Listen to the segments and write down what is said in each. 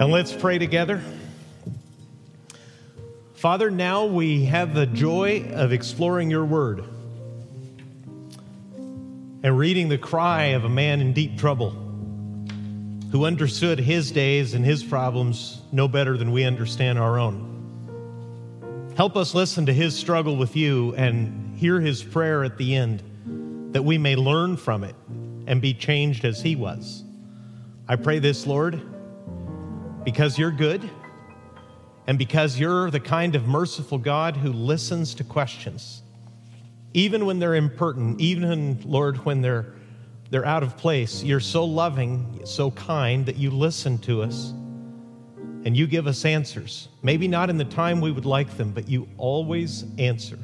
And let's pray together. Father, now we have the joy of exploring your word and reading the cry of a man in deep trouble who understood his days and his problems no better than we understand our own. Help us listen to his struggle with you and hear his prayer at the end that we may learn from it and be changed as he was. I pray this, Lord, because you're good and because you're the kind of merciful God who listens to questions, even when they're impertinent, even, Lord, when they're, they're out of place. You're so loving, so kind that you listen to us and you give us answers. Maybe not in the time we would like them, but you always answer.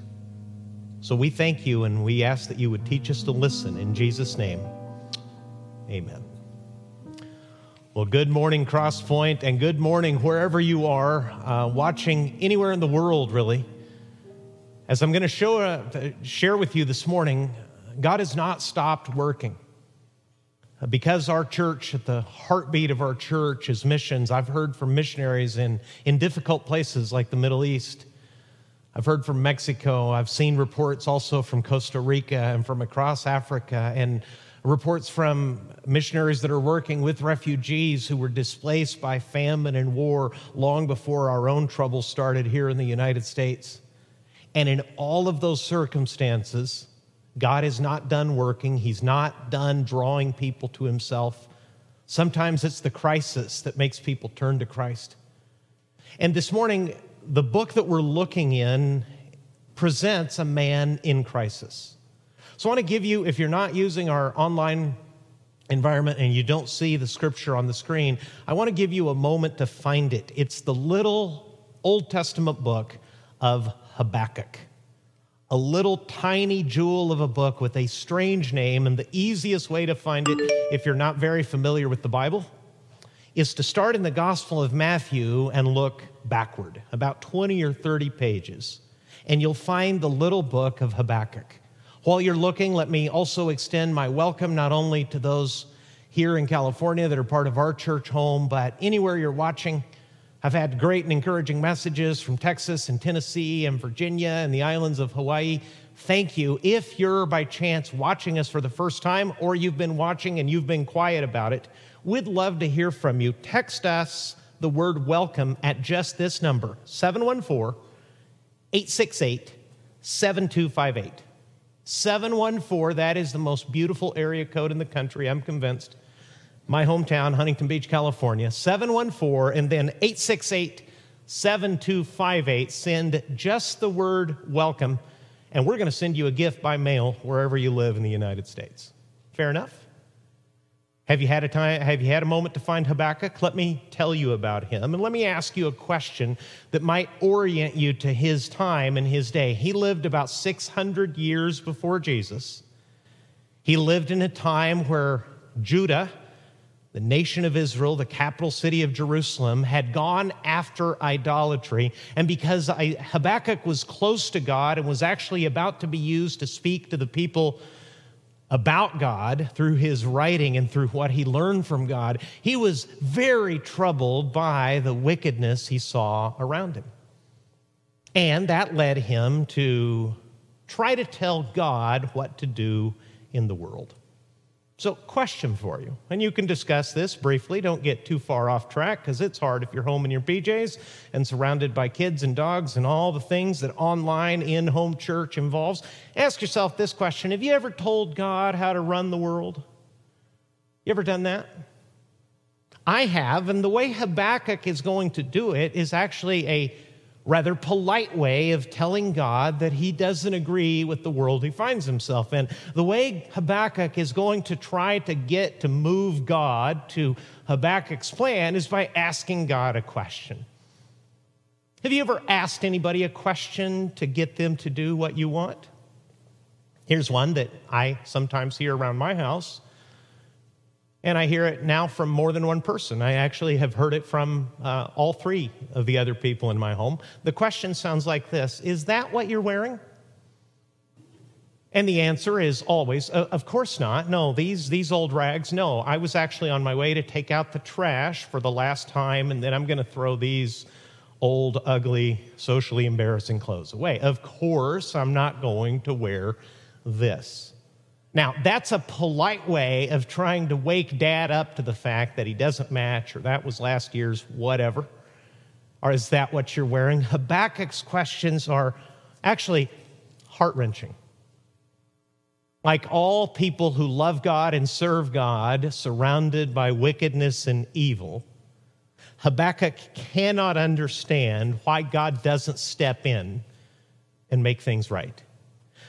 So we thank you and we ask that you would teach us to listen in Jesus' name. Amen. Well, good morning, Crosspoint, and good morning wherever you are uh, watching anywhere in the world, really. As I'm going to show, uh, share with you this morning, God has not stopped working. Because our church, at the heartbeat of our church, is missions, I've heard from missionaries in, in difficult places like the Middle East. I've heard from Mexico. I've seen reports also from Costa Rica and from across Africa. And reports from missionaries that are working with refugees who were displaced by famine and war long before our own trouble started here in the United States. And in all of those circumstances, God is not done working, He's not done drawing people to Himself. Sometimes it's the crisis that makes people turn to Christ. And this morning, the book that we're looking in presents a man in crisis. So I want to give you, if you're not using our online environment and you don't see the scripture on the screen, I want to give you a moment to find it. It's the little Old Testament book of Habakkuk. A little tiny jewel of a book with a strange name, and the easiest way to find it, if you're not very familiar with the Bible, is to start in the Gospel of Matthew and look backward, about 20 or 30 pages, and you'll find the little book of Habakkuk. While you're looking, let me also extend my welcome not only to those here in California that are part of our church home, but anywhere you're watching. I've had great and encouraging messages from Texas and Tennessee and Virginia and the islands of Hawaii. Thank you. If you're by chance watching us for the first time or you've been watching and you've been quiet about it, we'd love to hear from you. Text us the word welcome at just this number 714 868 7258. 714, that is the most beautiful area code in the country, I'm convinced. My hometown, Huntington Beach, California. 714, and then 868 7258. Send just the word welcome, and we're going to send you a gift by mail wherever you live in the United States. Fair enough? Have you had a time have you had a moment to find Habakkuk? Let me tell you about him and let me ask you a question that might orient you to his time and his day. He lived about 600 years before Jesus. He lived in a time where Judah, the nation of Israel, the capital city of Jerusalem, had gone after idolatry. And because Habakkuk was close to God and was actually about to be used to speak to the people about God through his writing and through what he learned from God, he was very troubled by the wickedness he saw around him. And that led him to try to tell God what to do in the world. So, question for you, and you can discuss this briefly. Don't get too far off track because it's hard if you're home in your PJs and surrounded by kids and dogs and all the things that online in home church involves. Ask yourself this question Have you ever told God how to run the world? You ever done that? I have, and the way Habakkuk is going to do it is actually a rather polite way of telling God that he doesn't agree with the world he finds himself in. The way Habakkuk is going to try to get to move God to Habakkuk's plan is by asking God a question. Have you ever asked anybody a question to get them to do what you want? Here's one that I sometimes hear around my house. And I hear it now from more than one person. I actually have heard it from uh, all three of the other people in my home. The question sounds like this Is that what you're wearing? And the answer is always, of course not. No, these, these old rags, no. I was actually on my way to take out the trash for the last time, and then I'm going to throw these old, ugly, socially embarrassing clothes away. Of course, I'm not going to wear this. Now, that's a polite way of trying to wake dad up to the fact that he doesn't match or that was last year's whatever. Or is that what you're wearing? Habakkuk's questions are actually heart wrenching. Like all people who love God and serve God, surrounded by wickedness and evil, Habakkuk cannot understand why God doesn't step in and make things right.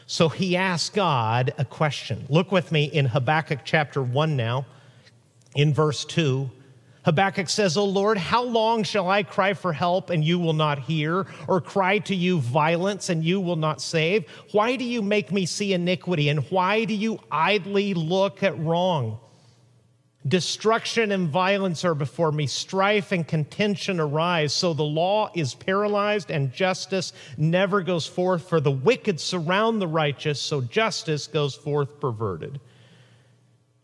So he asks God a question. Look with me in Habakkuk chapter 1 now, in verse 2. Habakkuk says, O Lord, how long shall I cry for help and you will not hear, or cry to you violence and you will not save? Why do you make me see iniquity and why do you idly look at wrong? Destruction and violence are before me, strife and contention arise. So the law is paralyzed and justice never goes forth, for the wicked surround the righteous, so justice goes forth perverted.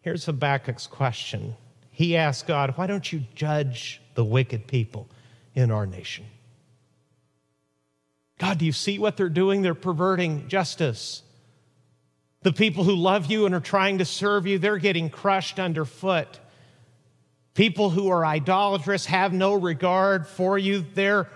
Here's Habakkuk's question he asked God, Why don't you judge the wicked people in our nation? God, do you see what they're doing? They're perverting justice. The people who love you and are trying to serve you, they're getting crushed underfoot. People who are idolatrous have no regard for you. They're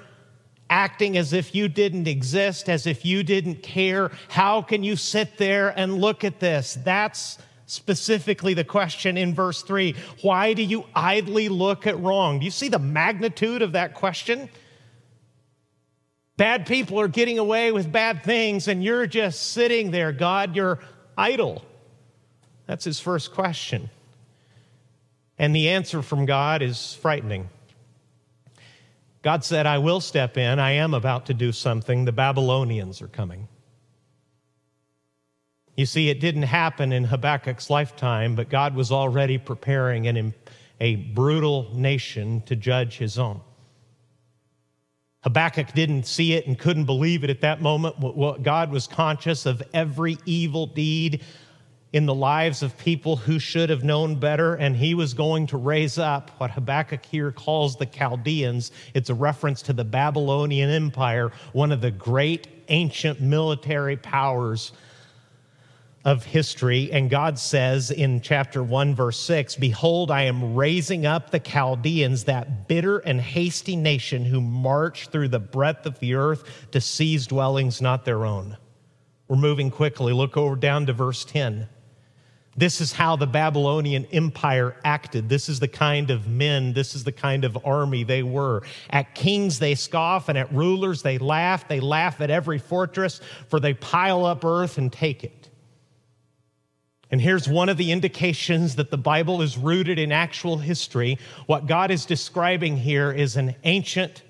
acting as if you didn't exist, as if you didn't care. How can you sit there and look at this? That's specifically the question in verse 3 Why do you idly look at wrong? Do you see the magnitude of that question? Bad people are getting away with bad things, and you're just sitting there. God, you're idle. That's his first question. And the answer from God is frightening. God said, I will step in. I am about to do something. The Babylonians are coming. You see, it didn't happen in Habakkuk's lifetime, but God was already preparing an, a brutal nation to judge his own. Habakkuk didn't see it and couldn't believe it at that moment. God was conscious of every evil deed in the lives of people who should have known better, and he was going to raise up what Habakkuk here calls the Chaldeans. It's a reference to the Babylonian Empire, one of the great ancient military powers of history. And God says in chapter 1, verse 6 Behold, I am raising up the Chaldeans, that bitter and hasty nation who march through the breadth of the earth to seize dwellings not their own. We're moving quickly. Look over down to verse 10. This is how the Babylonian Empire acted. This is the kind of men, this is the kind of army they were. At kings they scoff, and at rulers they laugh. They laugh at every fortress, for they pile up earth and take it. And here's one of the indications that the Bible is rooted in actual history. What God is describing here is an ancient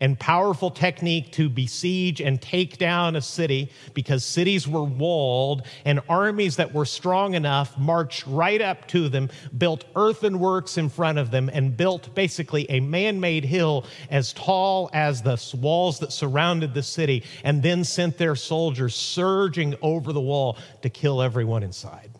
and powerful technique to besiege and take down a city because cities were walled and armies that were strong enough marched right up to them, built earthenworks in front of them, and built basically a man made hill as tall as the walls that surrounded the city, and then sent their soldiers surging over the wall to kill everyone inside.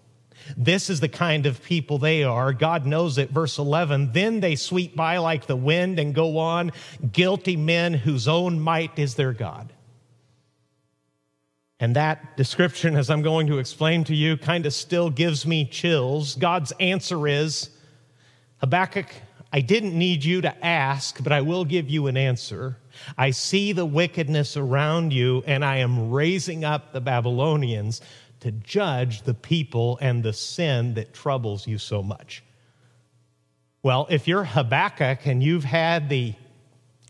This is the kind of people they are. God knows it. Verse 11 Then they sweep by like the wind and go on, guilty men whose own might is their God. And that description, as I'm going to explain to you, kind of still gives me chills. God's answer is Habakkuk, I didn't need you to ask, but I will give you an answer. I see the wickedness around you, and I am raising up the Babylonians to judge the people and the sin that troubles you so much. Well, if you're Habakkuk and you've had the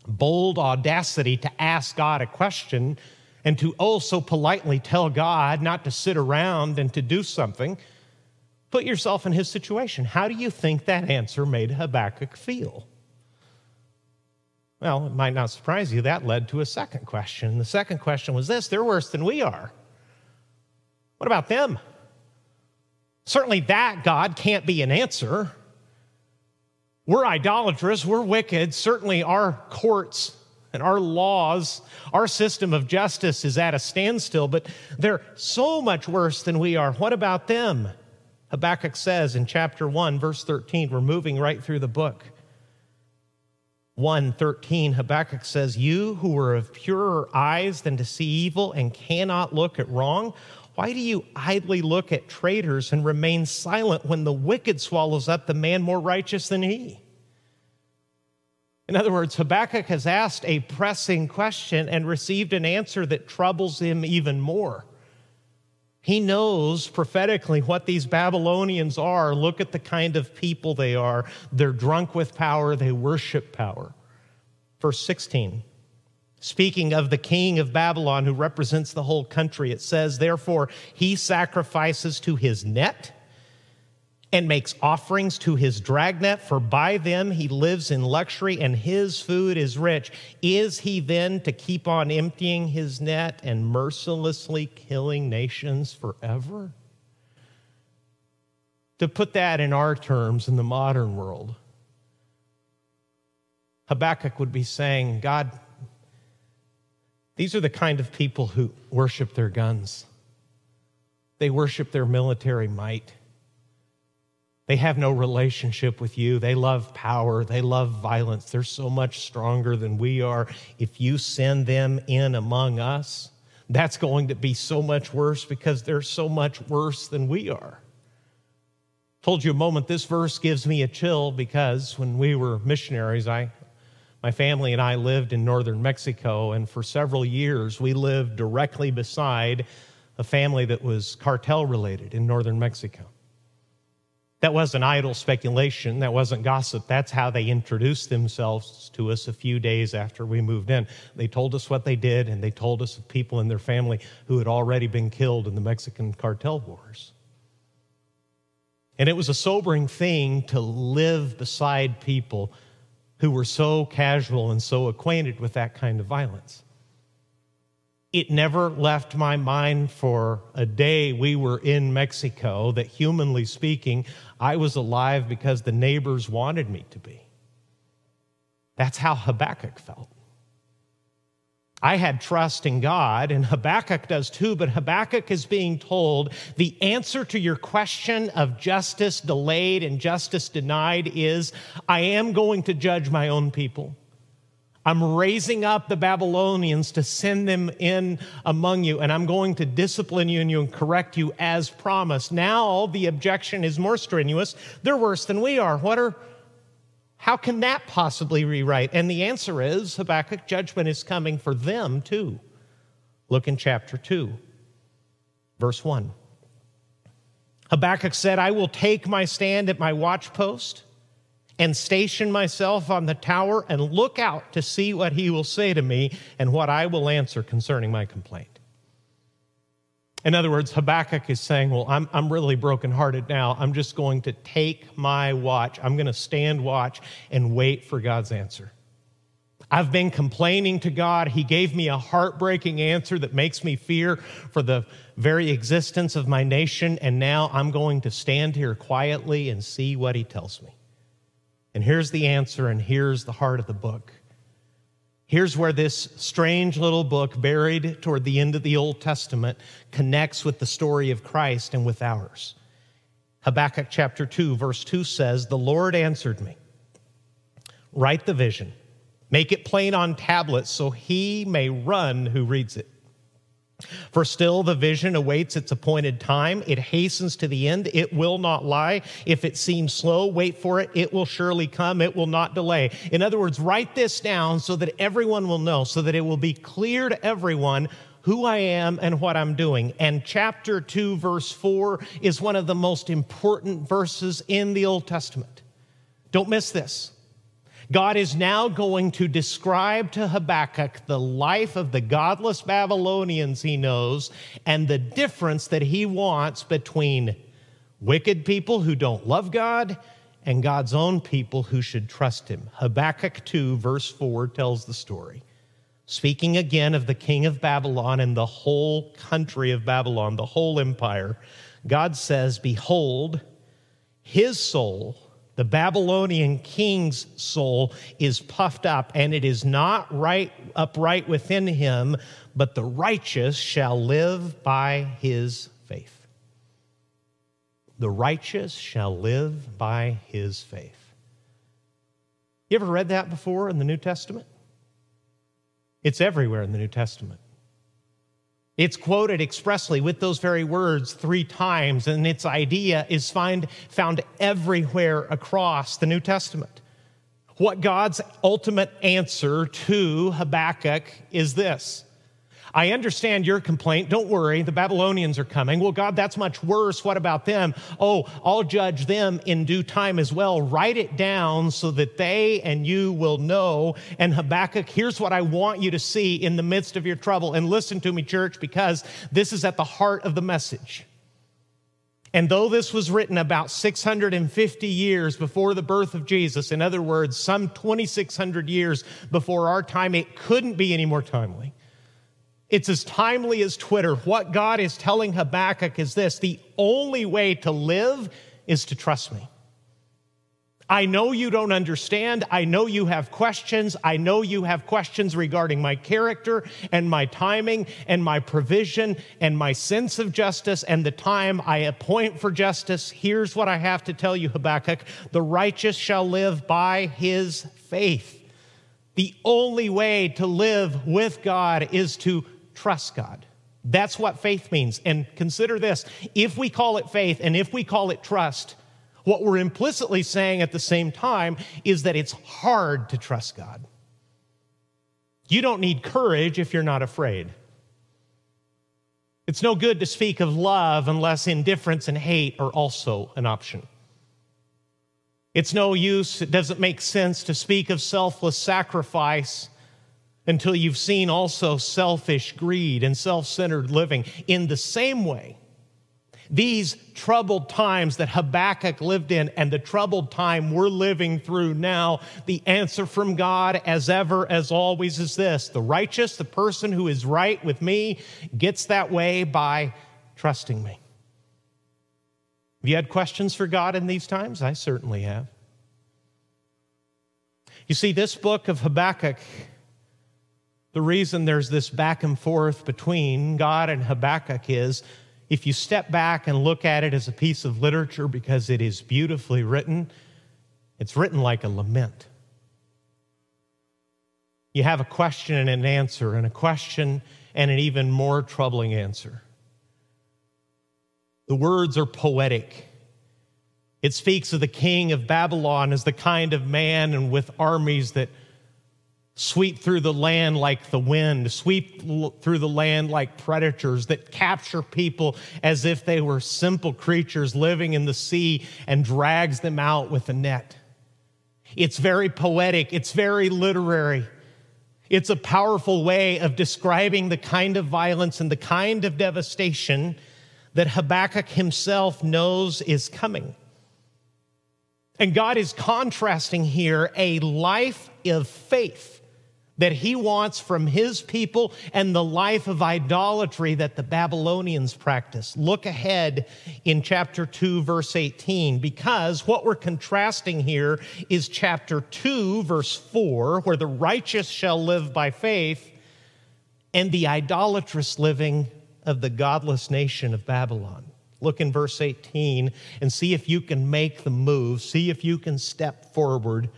bold audacity to ask God a question and to also politely tell God not to sit around and to do something, put yourself in his situation. How do you think that answer made Habakkuk feel? Well, it might not surprise you, that led to a second question. The second question was this they're worse than we are. What about them? Certainly, that God can't be an answer. We're idolatrous, we're wicked. Certainly, our courts, and Our laws, our system of justice is at a standstill, but they're so much worse than we are. What about them? Habakkuk says in chapter 1, verse 13, we're moving right through the book. 1:13 Habakkuk says, "You who are of purer eyes than to see evil and cannot look at wrong, why do you idly look at traitors and remain silent when the wicked swallows up the man more righteous than he?" In other words, Habakkuk has asked a pressing question and received an answer that troubles him even more. He knows prophetically what these Babylonians are. Look at the kind of people they are. They're drunk with power, they worship power. Verse 16. Speaking of the king of Babylon who represents the whole country, it says, Therefore, he sacrifices to his net and makes offerings to his dragnet, for by them he lives in luxury and his food is rich. Is he then to keep on emptying his net and mercilessly killing nations forever? To put that in our terms in the modern world, Habakkuk would be saying, God, these are the kind of people who worship their guns. They worship their military might. They have no relationship with you. They love power. They love violence. They're so much stronger than we are. If you send them in among us, that's going to be so much worse because they're so much worse than we are. Told you a moment, this verse gives me a chill because when we were missionaries, I, my family and I lived in northern Mexico, and for several years we lived directly beside a family that was cartel related in northern Mexico. That wasn't idle speculation. That wasn't gossip. That's how they introduced themselves to us a few days after we moved in. They told us what they did, and they told us of people in their family who had already been killed in the Mexican cartel wars. And it was a sobering thing to live beside people who were so casual and so acquainted with that kind of violence it never left my mind for a day we were in Mexico that, humanly speaking, I was alive because the neighbors wanted me to be. That's how Habakkuk felt. I had trust in God, and Habakkuk does too, but Habakkuk is being told the answer to your question of justice delayed and justice denied is I am going to judge my own people. I'm raising up the Babylonians to send them in among you, and I'm going to discipline you and you and correct you as promised. Now the objection is more strenuous. They're worse than we are. What are how can that possibly rewrite? And the answer is Habakkuk judgment is coming for them too. Look in chapter 2, verse 1. Habakkuk said, I will take my stand at my watchpost and station myself on the tower and look out to see what he will say to me and what I will answer concerning my complaint. In other words, Habakkuk is saying, Well, I'm, I'm really brokenhearted now. I'm just going to take my watch. I'm going to stand watch and wait for God's answer. I've been complaining to God. He gave me a heartbreaking answer that makes me fear for the very existence of my nation. And now I'm going to stand here quietly and see what He tells me. And here's the answer, and here's the heart of the book. Here's where this strange little book, buried toward the end of the Old Testament, connects with the story of Christ and with ours. Habakkuk chapter 2, verse 2 says, The Lord answered me, Write the vision, make it plain on tablets so he may run who reads it. For still the vision awaits its appointed time. It hastens to the end. It will not lie. If it seems slow, wait for it. It will surely come. It will not delay. In other words, write this down so that everyone will know, so that it will be clear to everyone who I am and what I'm doing. And chapter 2, verse 4 is one of the most important verses in the Old Testament. Don't miss this. God is now going to describe to Habakkuk the life of the godless Babylonians he knows and the difference that he wants between wicked people who don't love God and God's own people who should trust him. Habakkuk 2, verse 4 tells the story. Speaking again of the king of Babylon and the whole country of Babylon, the whole empire, God says, Behold, his soul The Babylonian king's soul is puffed up, and it is not right upright within him, but the righteous shall live by his faith. The righteous shall live by his faith. You ever read that before in the New Testament? It's everywhere in the New Testament. It's quoted expressly with those very words three times, and its idea is find, found everywhere across the New Testament. What God's ultimate answer to Habakkuk is this I understand your complaint. Don't worry, the Babylonians are coming. Well, God, that's much worse. What about them? Oh, I'll judge them in due time as well. Write it down so that they and you will know. And Habakkuk, here's what I want you to see in the midst of your trouble. And listen to me, church, because this is at the heart of the message. And though this was written about 650 years before the birth of Jesus, in other words, some 2,600 years before our time, it couldn't be any more timely. It's as timely as Twitter. What God is telling Habakkuk is this the only way to live is to trust me. I know you don't understand. I know you have questions. I know you have questions regarding my character and my timing and my provision and my sense of justice and the time I appoint for justice. Here's what I have to tell you, Habakkuk the righteous shall live by his faith. The only way to live with God is to trust God. That's what faith means. And consider this if we call it faith and if we call it trust, what we're implicitly saying at the same time is that it's hard to trust God. You don't need courage if you're not afraid. It's no good to speak of love unless indifference and hate are also an option. It's no use, it doesn't make sense to speak of selfless sacrifice until you've seen also selfish greed and self centered living. In the same way, these troubled times that Habakkuk lived in and the troubled time we're living through now, the answer from God, as ever, as always, is this the righteous, the person who is right with me, gets that way by trusting me. Have you had questions for God in these times? I certainly have. You see, this book of Habakkuk the reason there's this back and forth between God and Habakkuk is if you step back and look at it as a piece of literature because it is beautifully written, it's written like a lament. You have a question and an answer, and a question and an even more troubling answer. The words are poetic. It speaks of the king of Babylon as the kind of man and with armies that sweep through the land like the wind, sweep through the land like predators that capture people as if they were simple creatures living in the sea and drags them out with a net. It's very poetic, it's very literary. It's a powerful way of describing the kind of violence and the kind of devastation that Habakkuk himself knows is coming. And God is contrasting here a life of faith that he wants from his people and the life of idolatry that the Babylonians practice. Look ahead in chapter 2, verse 18, because what we're contrasting here is chapter 2, verse 4, where the righteous shall live by faith, and the idolatrous living of the godless nation of Babylon. Look in verse 18 and see if you can make the move, see if you can step forward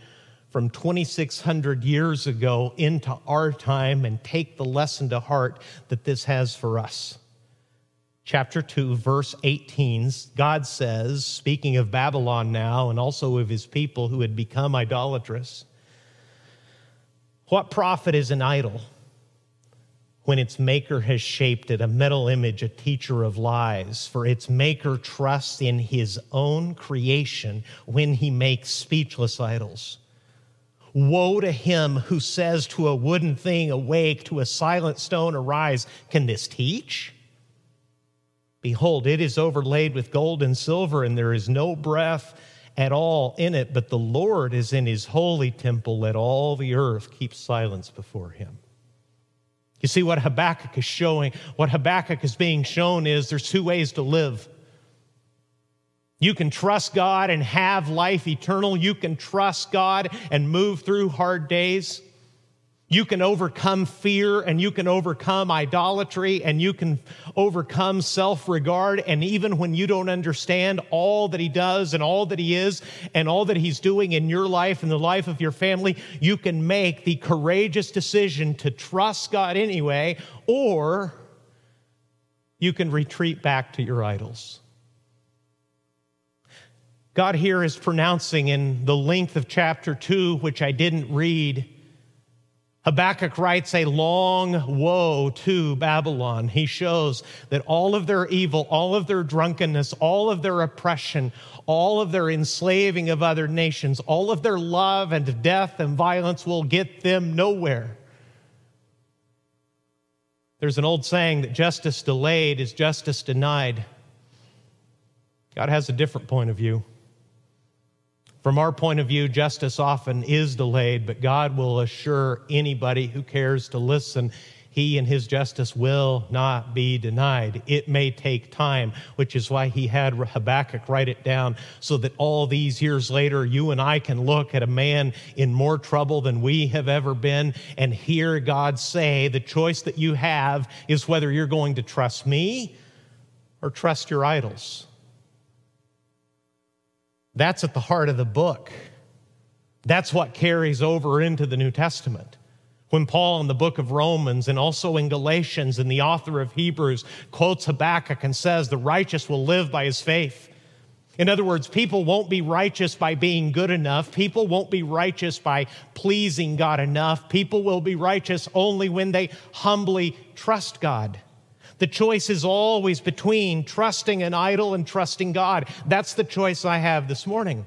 from 2,600 years ago into our time and take the lesson to heart that this has for us. Chapter 2, verse 18, God says, speaking of Babylon now and also of his people who had become idolatrous, what profit is an idol when its maker has shaped it, a metal image, a teacher of lies? For its maker trusts in his own creation when he makes speechless idols. Woe to him who says to a wooden thing, Awake, to a silent stone, Arise. Can this teach? Behold, it is overlaid with gold and silver, and there is no breath at all in it, but the Lord is in his holy temple. Let all the earth keep silence before him. You see, what Habakkuk is showing, what Habakkuk is being shown is there's two ways to live. You can trust God and have life eternal. You can trust God and move through hard days. You can overcome fear and you can overcome idolatry and you can overcome self regard. And even when you don't understand all that He does and all that He is and all that He's doing in your life and the life of your family, you can make the courageous decision to trust God anyway, or you can retreat back to your idols. God here is pronouncing in the length of chapter 2, which I didn't read. Habakkuk writes a long woe to Babylon. He shows that all of their evil, all of their drunkenness, all of their oppression, all of their enslaving of other nations, all of their love and death and violence will get them nowhere. There's an old saying that justice delayed is justice denied. God has a different point of view. From our point of view, justice often is delayed, but God will assure anybody who cares to listen he and his justice will not be denied. It may take time, which is why he had Habakkuk write it down so that all these years later, you and I can look at a man in more trouble than we have ever been and hear God say, The choice that you have is whether you're going to trust me or trust your idols. That's at the heart of the book. That's what carries over into the New Testament. When Paul in the book of Romans and also in Galatians and the author of Hebrews quotes Habakkuk and says, The righteous will live by his faith. In other words, people won't be righteous by being good enough. People won't be righteous by pleasing God enough. People will be righteous only when they humbly trust God. The choice is always between trusting an idol and trusting God. That's the choice I have this morning.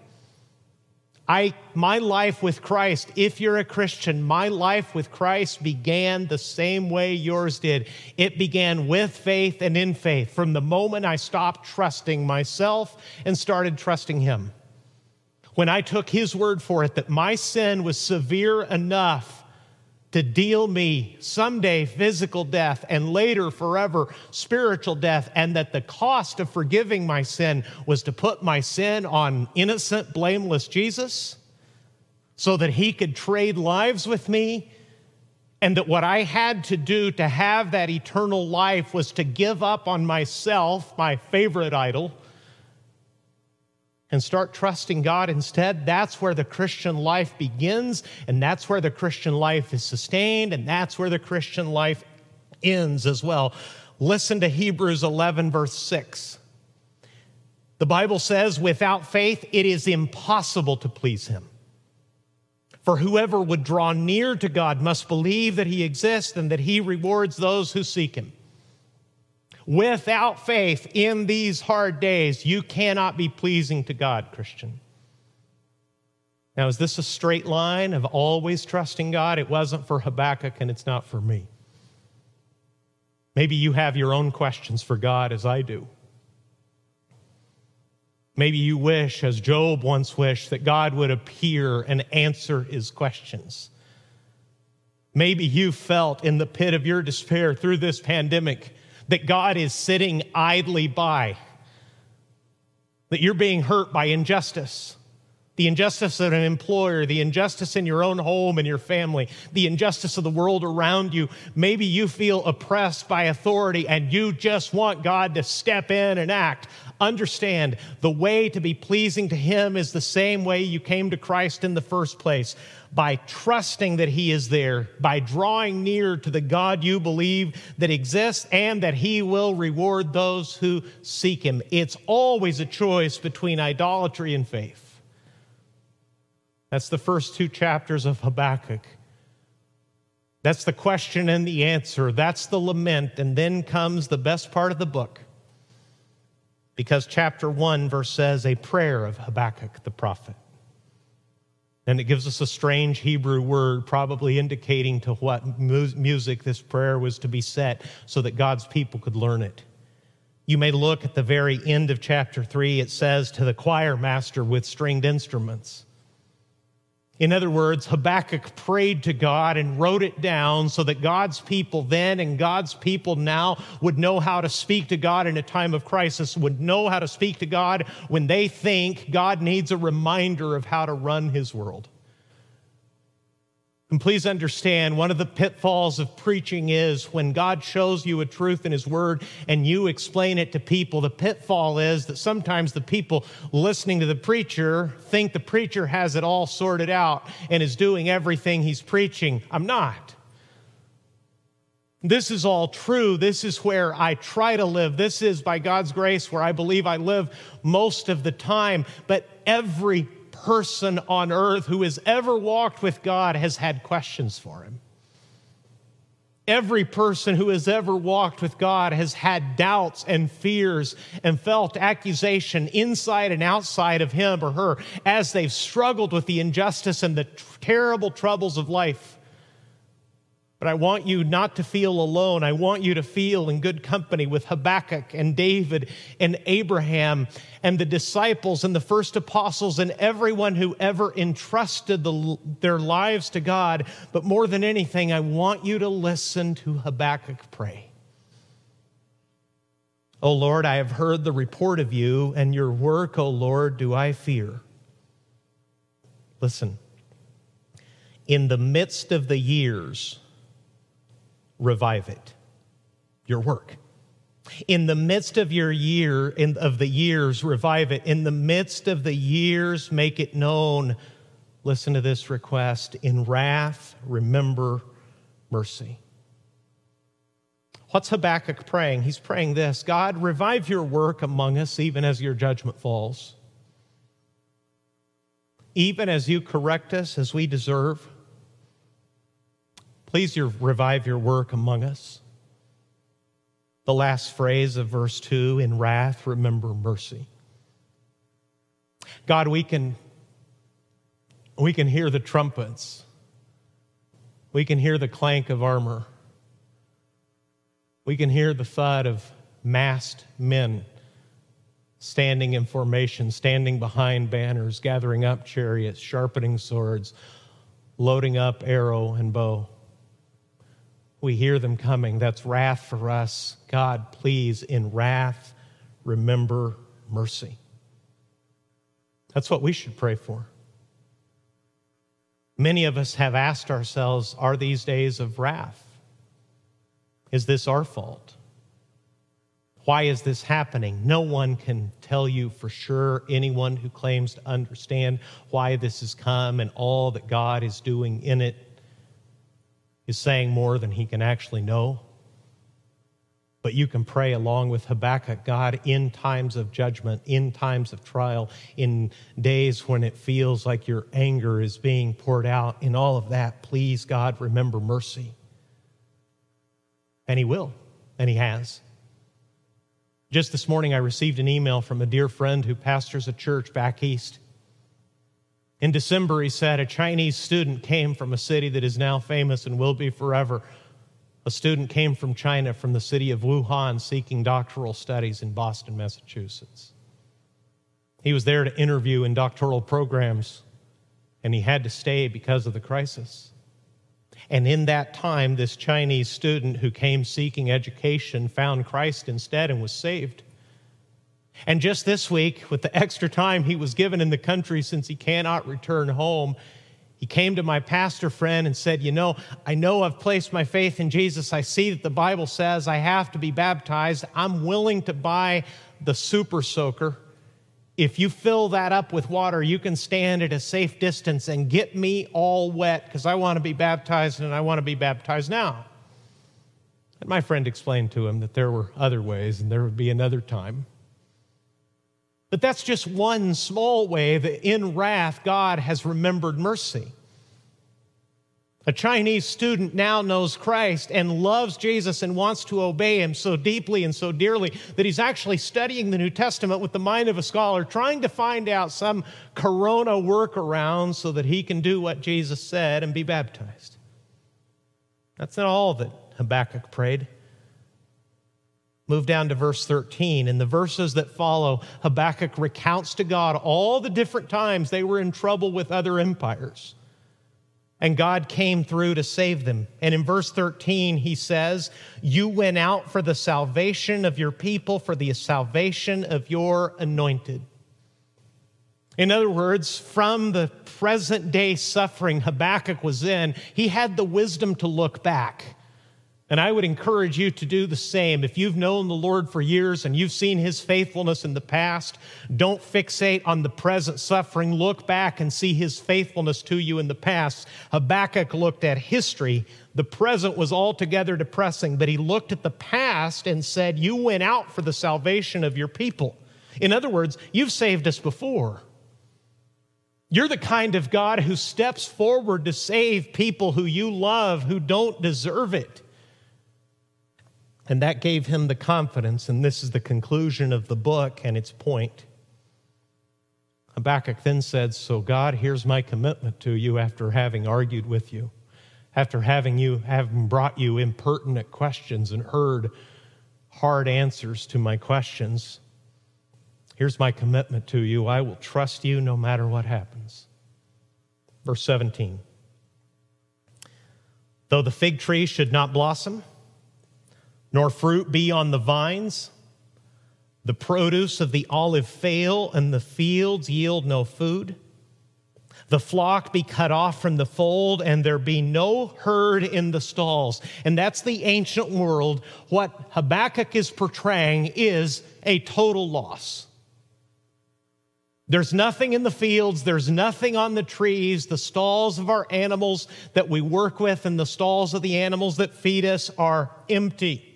I, my life with Christ, if you're a Christian, my life with Christ began the same way yours did. It began with faith and in faith from the moment I stopped trusting myself and started trusting Him. When I took His word for it that my sin was severe enough to deal me someday physical death and later forever spiritual death, and that the cost of forgiving my sin was to put my sin on innocent, blameless Jesus so that he could trade lives with me. And that what I had to do to have that eternal life was to give up on myself, my favorite idol, and start trusting God instead, that's where the Christian life begins, and that's where the Christian life is sustained, and that's where the Christian life ends as well. Listen to Hebrews 11, verse 6. The Bible says, without faith, it is impossible to please Him. For whoever would draw near to God must believe that He exists and that He rewards those who seek Him. Without faith in these hard days, you cannot be pleasing to God, Christian. Now, is this a straight line of always trusting God? It wasn't for Habakkuk and it's not for me. Maybe you have your own questions for God as I do. Maybe you wish, as Job once wished, that God would appear and answer his questions. Maybe you felt in the pit of your despair through this pandemic that God is sitting idly by, that you're being hurt by injustice. The injustice of an employer, the injustice in your own home and your family, the injustice of the world around you. Maybe you feel oppressed by authority and you just want God to step in and act. Understand the way to be pleasing to Him is the same way you came to Christ in the first place by trusting that He is there, by drawing near to the God you believe that exists and that He will reward those who seek Him. It's always a choice between idolatry and faith. That's the first two chapters of Habakkuk. That's the question and the answer. That's the lament. And then comes the best part of the book. Because chapter 1, verse says, a prayer of Habakkuk the prophet. And it gives us a strange Hebrew word, probably indicating to what music this prayer was to be set so that God's people could learn it. You may look at the very end of chapter 3, it says, to the choir master with stringed instruments. In other words, Habakkuk prayed to God and wrote it down so that God's people then and God's people now would know how to speak to God in a time of crisis, would know how to speak to God when they think God needs a reminder of how to run his world. And please understand, one of the pitfalls of preaching is when God shows you a truth in His Word and you explain it to people, the pitfall is that sometimes the people listening to the preacher think the preacher has it all sorted out and is doing everything he's preaching. I'm not. This is all true. This is where I try to live. This is, by God's grace, where I believe I live most of the time. But every person on earth who has ever walked with God has had questions for him. Every person who has ever walked with God has had doubts and fears and felt accusation inside and outside of him or her as they've struggled with the injustice and the terrible troubles of life. But I want you not to feel alone. I want you to feel in good company with Habakkuk and David and Abraham and the disciples and the first apostles and everyone who ever entrusted the, their lives to God. But more than anything, I want you to listen to Habakkuk pray. O Lord, I have heard the report of you, and your work, O Lord, do I fear. Listen, in the midst of the years, revive it. Your work. In the midst of your year, in, of the years, revive it. In the midst of the years, make it known. Listen to this request. In wrath, remember mercy. What's Habakkuk praying? He's praying this God, revive your work among us, even as your judgment falls. Even as you correct us as we deserve. Please your, revive your work among us. The last phrase of verse 2 in wrath, remember mercy. God, we can, we can hear the trumpets, we can hear the clank of armor, we can hear the thud of masked men standing in formation, standing behind banners, gathering up chariots, sharpening swords, loading up arrow and bow we hear them coming. That's wrath for us. God, please, in wrath, remember mercy. That's what we should pray for. Many of us have asked ourselves are these days of wrath? Is this our fault? Why is this happening? No one can tell you for sure. Anyone who claims to understand why this has come and all that God is doing in it is saying more than he can actually know. But you can pray along with Habakkuk God in times of judgment, in times of trial, in days when it feels like your anger is being poured out. In all of that, please, God, remember mercy. And He will, and He has. Just this morning, I received an email from a dear friend who pastors a church back east. In December, he said, a Chinese student came from a city that is now famous and will be forever. A student came from China, from the city of Wuhan, seeking doctoral studies in Boston, Massachusetts. He was there to interview in doctoral programs, and he had to stay because of the crisis. And in that time, this Chinese student who came seeking education found Christ instead and was saved. And just this week, with the extra time he was given in the country since he cannot return home, he came to my pastor friend and said, You know, I know I've placed my faith in Jesus. I see that the Bible says I have to be baptized. I'm willing to buy the super soaker. If you fill that up with water, you can stand at a safe distance and get me all wet because I want to be baptized and I want to be baptized now. And my friend explained to him that there were other ways and there would be another time. But that's just one small way that in wrath, God has remembered mercy. A Chinese student now knows Christ and loves Jesus and wants to obey him so deeply and so dearly that he's actually studying the New Testament with the mind of a scholar, trying to find out some corona workaround so that he can do what Jesus said and be baptized. That's not all that Habakkuk prayed. Move down to verse 13. In the verses that follow, Habakkuk recounts to God all the different times they were in trouble with other empires. and God came through to save them. And in verse 13, he says, You went out for the salvation of your people, for the salvation of your anointed. In other words, from the present day suffering Habakkuk was in, he had the wisdom to look back and I would encourage you to do the same. If you've known the Lord for years and you've seen his faithfulness in the past, don't fixate on the present suffering. Look back and see his faithfulness to you in the past. Habakkuk looked at history. The present was altogether depressing, but he looked at the past and said, You went out for the salvation of your people. In other words, you've saved us before. You're the kind of God who steps forward to save people who you love who don't deserve it. And that gave him the confidence, and this is the conclusion of the book and its point. Habakkuk then said, So, God, here's my commitment to you after having argued with you, after having you having brought you impertinent questions and heard hard answers to my questions. Here's my commitment to you. I will trust you no matter what happens. Verse 17. Though the fig tree should not blossom, nor fruit be on the vines. The produce of the olive fail, and the fields yield no food. The flock be cut off from the fold, and there be no herd in the stalls. And that's the ancient world. What Habakkuk is portraying is a total loss. There's nothing in the fields, there's nothing on the trees. The stalls of our animals that we work with and the stalls of the animals that feed us are empty.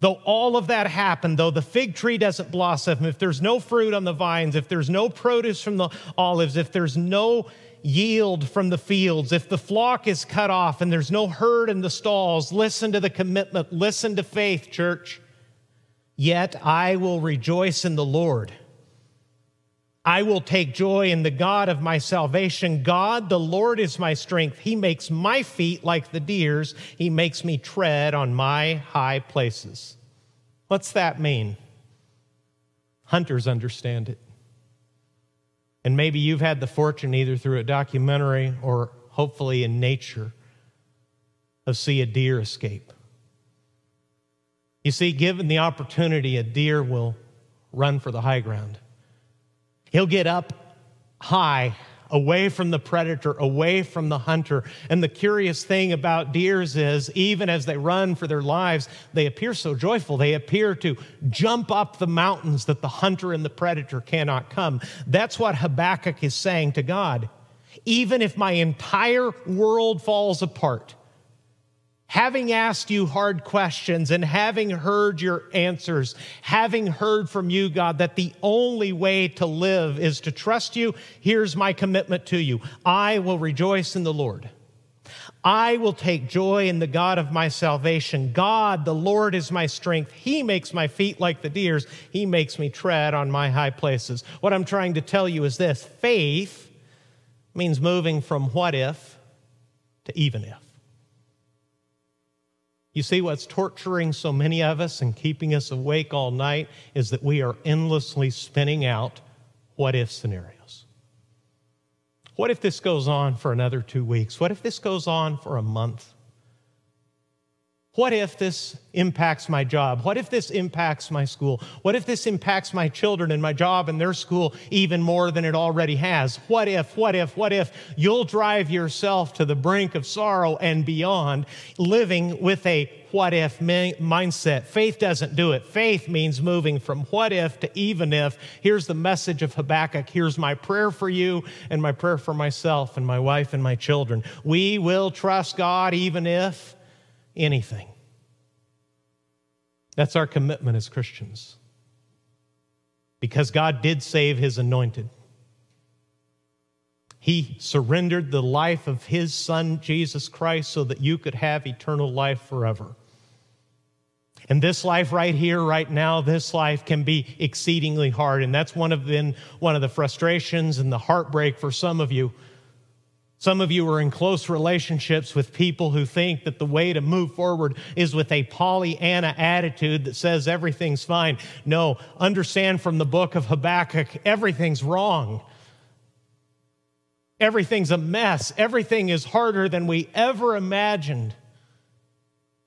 Though all of that happened, though the fig tree doesn't blossom, if there's no fruit on the vines, if there's no produce from the olives, if there's no yield from the fields, if the flock is cut off and there's no herd in the stalls, listen to the commitment, listen to faith, church. Yet I will rejoice in the Lord. I will take joy in the God of my salvation. God, the Lord, is my strength. He makes my feet like the deer's, He makes me tread on my high places. What's that mean? Hunters understand it. And maybe you've had the fortune, either through a documentary or hopefully in nature, of see a deer escape. You see, given the opportunity, a deer will run for the high ground. He'll get up high, away from the predator, away from the hunter. And the curious thing about deers is, even as they run for their lives, they appear so joyful. They appear to jump up the mountains that the hunter and the predator cannot come. That's what Habakkuk is saying to God. Even if my entire world falls apart, having asked you hard questions and having heard your answers, having heard from you, God, that the only way to live is to trust you, here's my commitment to you. I will rejoice in the Lord. I will take joy in the God of my salvation. God, the Lord, is my strength. He makes my feet like the deer's. He makes me tread on my high places. What I'm trying to tell you is this faith means moving from what if to even if. You see, what's torturing so many of us and keeping us awake all night is that we are endlessly spinning out what if scenarios. What if this goes on for another two weeks? What if this goes on for a month? What if this impacts my job? What if this impacts my school? What if this impacts my children and my job and their school even more than it already has? What if, what if, what if? You'll drive yourself to the brink of sorrow and beyond living with a what if mindset. Faith doesn't do it. Faith means moving from what if to even if. Here's the message of Habakkuk. Here's my prayer for you and my prayer for myself and my wife and my children. We will trust God even if anything. That's our commitment as Christians. Because God did save his anointed. He surrendered the life of his son, Jesus Christ, so that you could have eternal life forever. And this life right here, right now, this life can be exceedingly hard. And that's one of, the, one of the frustrations and the heartbreak for some of you some of you are in close relationships with people who think that the way to move forward is with a Pollyanna attitude that says everything's fine. No, understand from the book of Habakkuk, everything's wrong. Everything's a mess. Everything is harder than we ever imagined.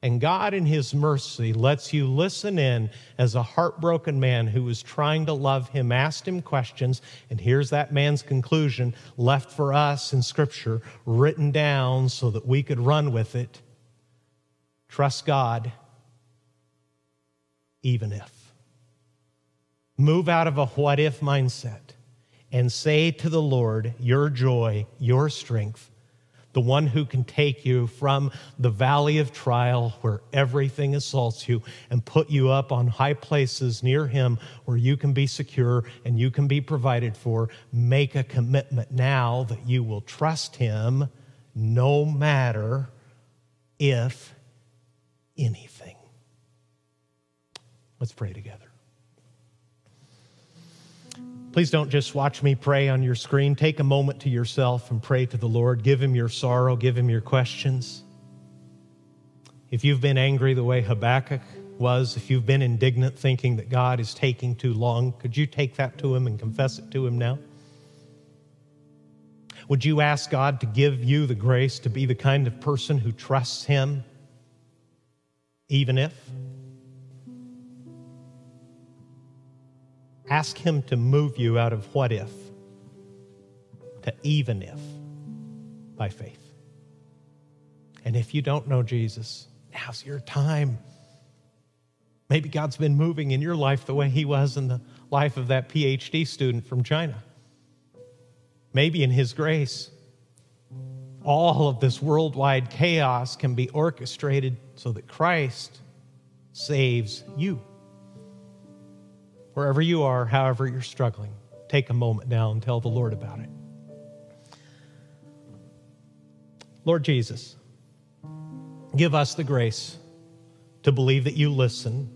And God, in His mercy, lets you listen in as a heartbroken man who was trying to love Him asked Him questions. And here's that man's conclusion left for us in Scripture, written down so that we could run with it. Trust God, even if. Move out of a what if mindset and say to the Lord, Your joy, your strength, the one who can take you from the valley of trial where everything assaults you and put you up on high places near Him where you can be secure and you can be provided for. Make a commitment now that you will trust Him no matter if anything. Let's pray together. Please don't just watch me pray on your screen. Take a moment to yourself and pray to the Lord. Give him your sorrow, give him your questions. If you've been angry the way Habakkuk was, if you've been indignant thinking that God is taking too long, could you take that to him and confess it to him now? Would you ask God to give you the grace to be the kind of person who trusts him, even if? Ask Him to move you out of what if to even if by faith. And if you don't know Jesus, now's your time. Maybe God's been moving in your life the way He was in the life of that PhD student from China. Maybe in His grace, all of this worldwide chaos can be orchestrated so that Christ saves you. Wherever you are, however you're struggling, take a moment now and tell the Lord about it. Lord Jesus, give us the grace to believe that you listen,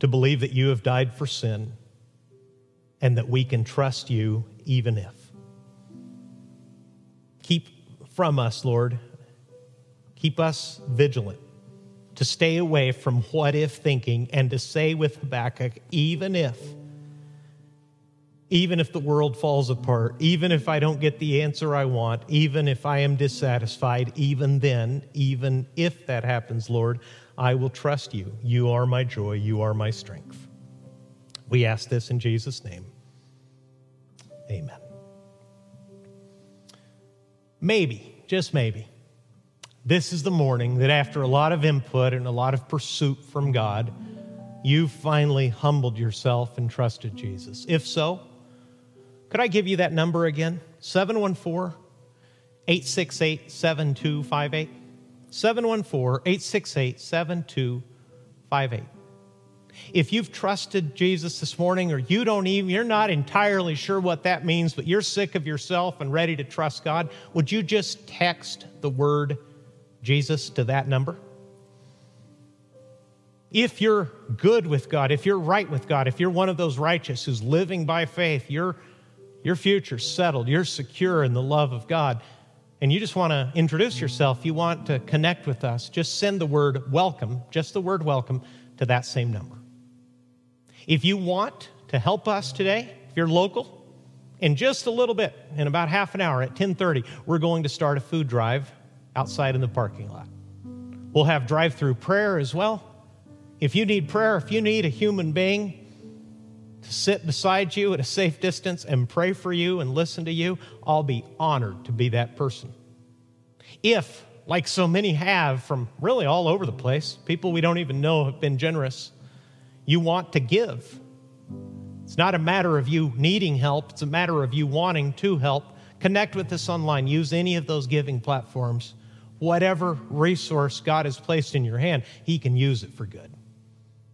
to believe that you have died for sin, and that we can trust you even if. Keep from us, Lord, keep us vigilant to stay away from what if thinking and to say with Habakkuk, even if, even if the world falls apart, even if I don't get the answer I want, even if I am dissatisfied, even then, even if that happens, Lord, I will trust you. You are my joy, you are my strength. We ask this in Jesus' name. Amen. Maybe, just maybe this is the morning that after a lot of input and a lot of pursuit from God, you finally humbled yourself and trusted Jesus. If so, could I give you that number again? 714 868 7258. 714 868 7258. If you've trusted Jesus this morning or you don't even, you're not entirely sure what that means, but you're sick of yourself and ready to trust God, would you just text the word Jesus to that number? If you're good with God, if you're right with God, if you're one of those righteous who's living by faith, your, your future's settled, you're secure in the love of God, and you just want to introduce yourself, you want to connect with us, just send the word welcome, just the word welcome, to that same number. If you want to help us today, if you're local, in just a little bit, in about half an hour at 10:30, we're going to start a food drive outside in the parking lot. We'll have drive through prayer as well. If you need prayer, if you need a human being to sit beside you at a safe distance and pray for you and listen to you, I'll be honored to be that person. If, like so many have from really all over the place, people we don't even know have been generous, you want to give. It's not a matter of you needing help, it's a matter of you wanting to help. Connect with us online, use any of those giving platforms whatever resource God has placed in your hand, He can use it for good.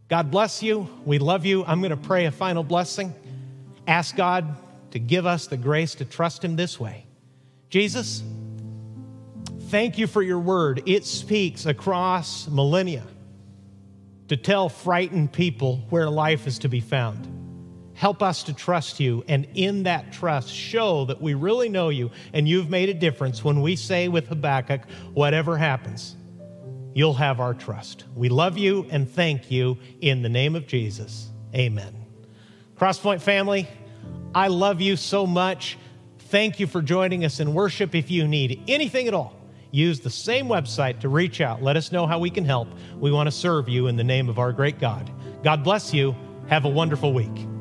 God bless you. We love you. I'm going to pray a final blessing. Ask God to give us the grace to trust Him this way. Jesus, thank you for your word. It speaks across millennia to tell frightened people where life is to be found. Help us to trust you, and in that trust, show that we really know you and you've made a difference when we say with Habakkuk, whatever happens, you'll have our trust. We love you and thank you in the name of Jesus. Amen. Crosspoint family, I love you so much. Thank you for joining us in worship. If you need anything at all, use the same website to reach out. Let us know how we can help. We want to serve you in the name of our great God. God bless you. Have a wonderful week.